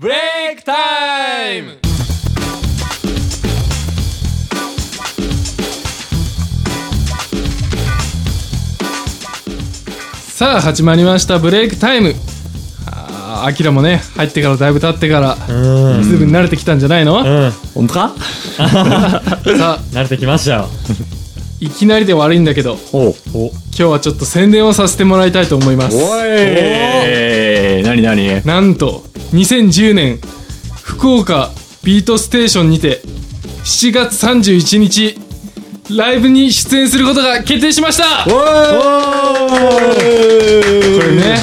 ブレイクタイム。さあ始まりました。ブレイクタイム。あーアキラもね入ってからだいぶ経ってからうん。ずいぶん慣れてきたんじゃないの、うん。本当か？さあ慣れてきましたよ。いきなりで悪いんだけどおう。お。今日はちょっと宣伝をさせてもらいたいと思います。おい。なになになんと2010年福岡ビートステーションにて7月31日ライブに出演することが決定しました。これね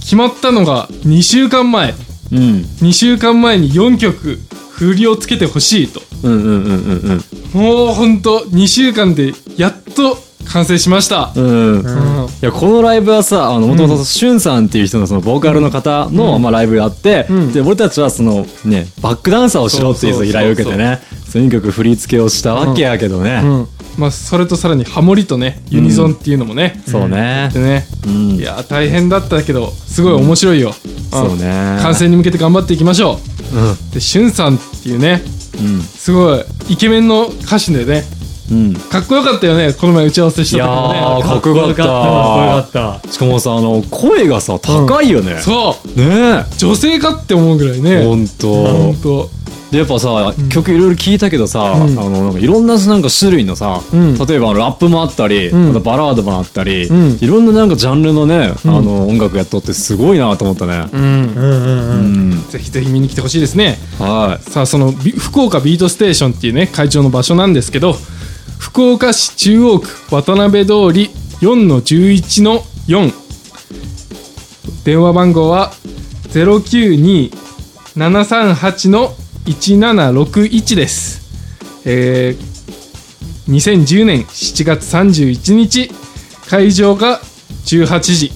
決まったのが2週間前うん。2週間前に4曲振りをつけてほしいと。もうほんと2週間でやっと完成しました、うん。うん。うん。いやこのライブはさあのもともとしゅんさんっていう人のそのボーカルの方の、まあ、ライブがあって、うん。で俺たちはそのねバックダンサーをしろっていう依頼を受けてねとにかく振り付けをしたわけやけどね、うん。まあ、それとさらにハモリとねユニゾンっていうのもね、そうね。でね。うん。いやー大変だったけどすごい面白いよ、そうね。完成に向けて頑張っていきましょう。ん。うでしゅんさんっていうねうん。すごいイケメンの歌手でねうん。かっこよかったよねこの前打ち合わせしいやた時もね。ーかっこよかった。かっこよかったしかもさあの声がさ高いよね、そう。ね。女性かって思うぐらいえね。ほんと。ほんと。でやっぱさ、曲いろいろ聞いたけどさ、ん。あのなんかいろんななんか種類のさ、うん。例えばラップもあったり、ん。またバラードもあったり、うん。いろんななんかジャンルのね、あの音楽やっとってすごいなと思ったね。うんうんうんううん。ん、ぜひぜひ見に来てほしいですね。はさあそのビ福岡ビートステーションっていうね会場の場所なんですけど福岡市中央区渡辺通り4の11の4電話番号は092-738の1761です。えー2010年7月31日会場が18時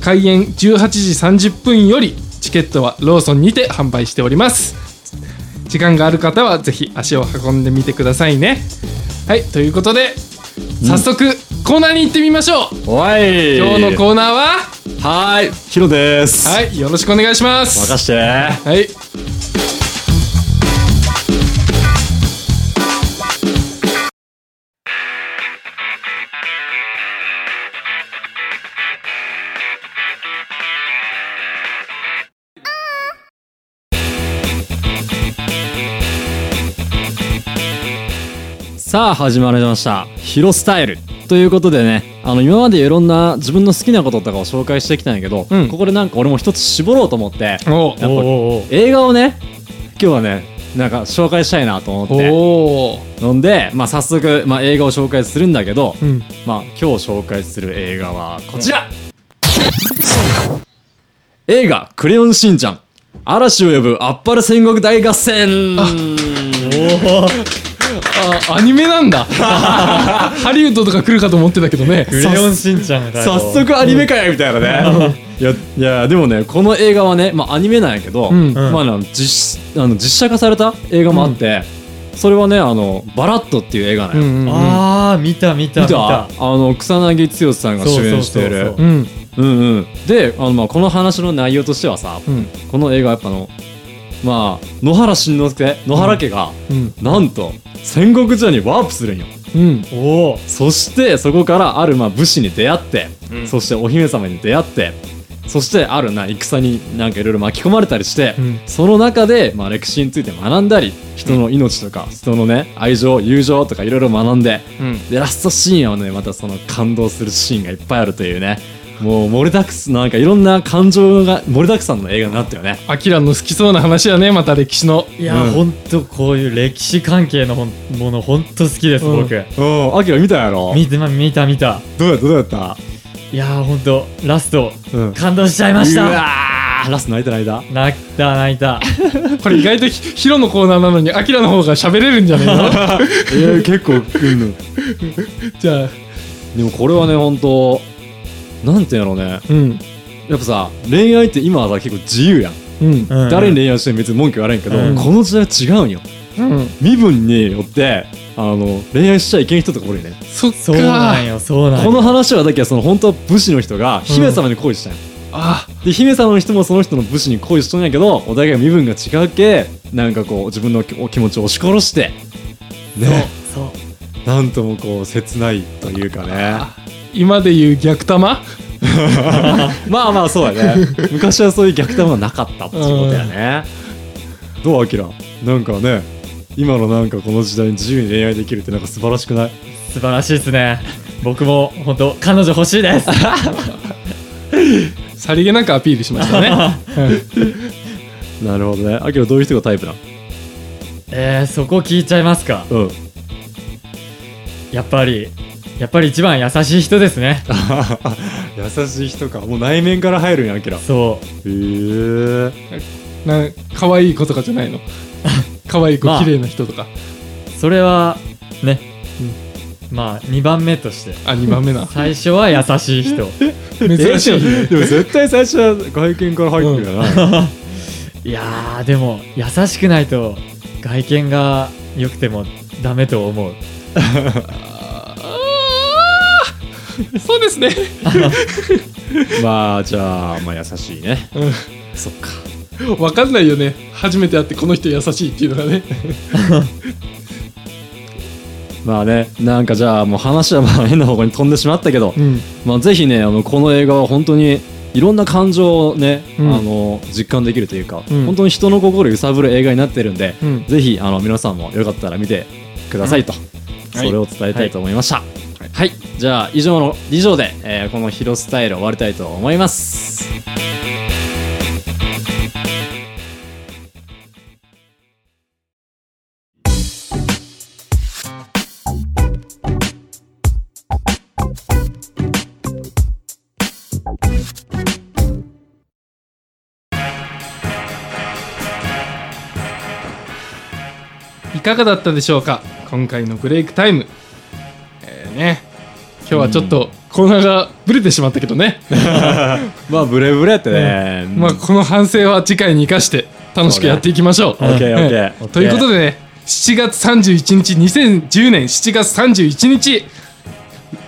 開演18時30分よりチケットはローソンにて販売しております。時間がある方はぜひ足を運んでみてくださいね。はいということで早速コーナーに行ってみましょうい。今日のコーナーははーい、ヒロです。い。はいよろしくお願いします任して。はいさあ始まりました。ヒロスタイル。ということでねあの今までいろんな自分の好きなこととかを紹介してきたんやけど、うん。ここでなんか俺も一つ絞ろうと思っておやっぱおうおう。おう映画をね今日はねなんか紹介したいなと思って。おーので、まあ、早速、まあ、映画を紹介するんだけど、うん。まあ、今日紹介する映画はこちら、映画「クレヨンしんちゃん」嵐を呼ぶあっぱれ戦国大合戦あアニメなんだ。ハリウッドとか来るかと思ってたけどね。クレヨンしんちゃんだよ。早速アニメかよみたいなね、いやいやでもねこの映画はね、まあ、アニメなんやけど、うん。まあ、あの実あの実写化された映画もあって、それはねあのバラットっていう映画なんよ、うんうんうん。あー見た見た見見た？たあの草薙剛さんが主演している。そうそうそうう。ん。うんうん。であの、まあ、この話の内容としてはさ、うん。この映画やっぱあのまあ野原しんのすけ野原家が、うん。なんと戦国時代にワープするんよ。うん。おおそしてそこからあるまあ武士に出会って、そしてお姫様に出会ってそしてあるな戦になんかいろいろ巻き込まれたりして、うん。その中で、まあ、歴史について学んだり人の命とか人のね愛情友情とかいろいろ学んでうん。でラストシーンはねまたその感動するシーンがいっぱいあるというねもう盛りだくさんなんかいろんな感情が盛りだくさんの映画になったよね。アキラの好きそうな話やねまた歴史の。いや、うん。ほんとこういう歴史関係のものほんと好きです、うん。僕。うん。アキラ見たやろ？見てま見た見た。どうやったどうやった？いやーほんとラスト。うん。感動しちゃいましうわラスト泣いた泣いた？泣いた泣いた。これ意外とヒヒロのコーナーなのにアキラの方が喋れるんじゃないの？い や結構来んの。じゃあ。でもこれはね本当なんてやろうね。うん。やっぱさ恋愛って今はさ結構自由やん、うん。うん誰に恋愛しても別に文句言われんけど、うん。この時代は違うんよ。うん。身分によってあの恋愛しちゃいけん人とかおるよね。そっか。そうなんよそうなんよ。この話はだけどその本当は武士の人が姫様に恋したんよ、あ。で姫様の人もその人の武士に恋しとんやけどお互いが身分が違うけなんかこう自分のお気持ちを押し殺してね。そうなんともこう切ないというかね今で言う逆玉？まあまあそうやね。昔はそういう虐待はなかったっていうことやね。どうあきらなんかね今のなんかこの時代に自由に恋愛できるってなんか素晴らしくない？素晴らしいですね。僕も本当彼女欲しいです。さりげなくアピールしましたね。なるほどね。あきらどういう人がタイプなえー、そこ聞いちゃいますか。うん。やっぱりやっぱり一番優しい人ですね。優しい人か。もう内面から入るんやあきらへそう。え。な可愛い子とかじゃないの？可愛い子まあ。綺麗な人とか。それはね、まあ2番目として。あ2番目な。最初は優しい人。珍しいね。でも絶対最初は外見から入ってるよな、いやーでも優しくないと外見が良くてもダメと思うそうですね。まあじゃあまあ優しいね。うそっか。ん分かんないよね。初めて会ってこの人優しいっていうのがね。まあねなんかじゃあもう話はまあ変な方向に飛んでしまったけど、うん。まあ、ぜひねあのこの映画は本当にいろんな感情をね、うん。あの実感できるというか、うん。本当に人の心を揺さぶる映画になってるんで、うん。ぜひあの皆さんもよかったら見てくださいと、それを伝えたいと思いました。はい、じゃあ以上の以上で、えーこのヒロスタイル終わりたいと思います。いかがだったでしょうか？今回のブレイクタイム。えーね。今日はちょっとコーナーがブレてしまったけどね、まあブレブレってね、まあこの反省は次回に生かして楽しくやっていきましょう。オッケーオッケー。はいということでね7月31日2010年7月31日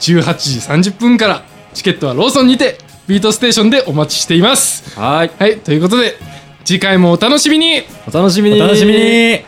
18時30分からチケットはローソンにてビートステーションでお待ちしています。はい。はいということで次回もお楽しみに。お楽しみに。お楽しみに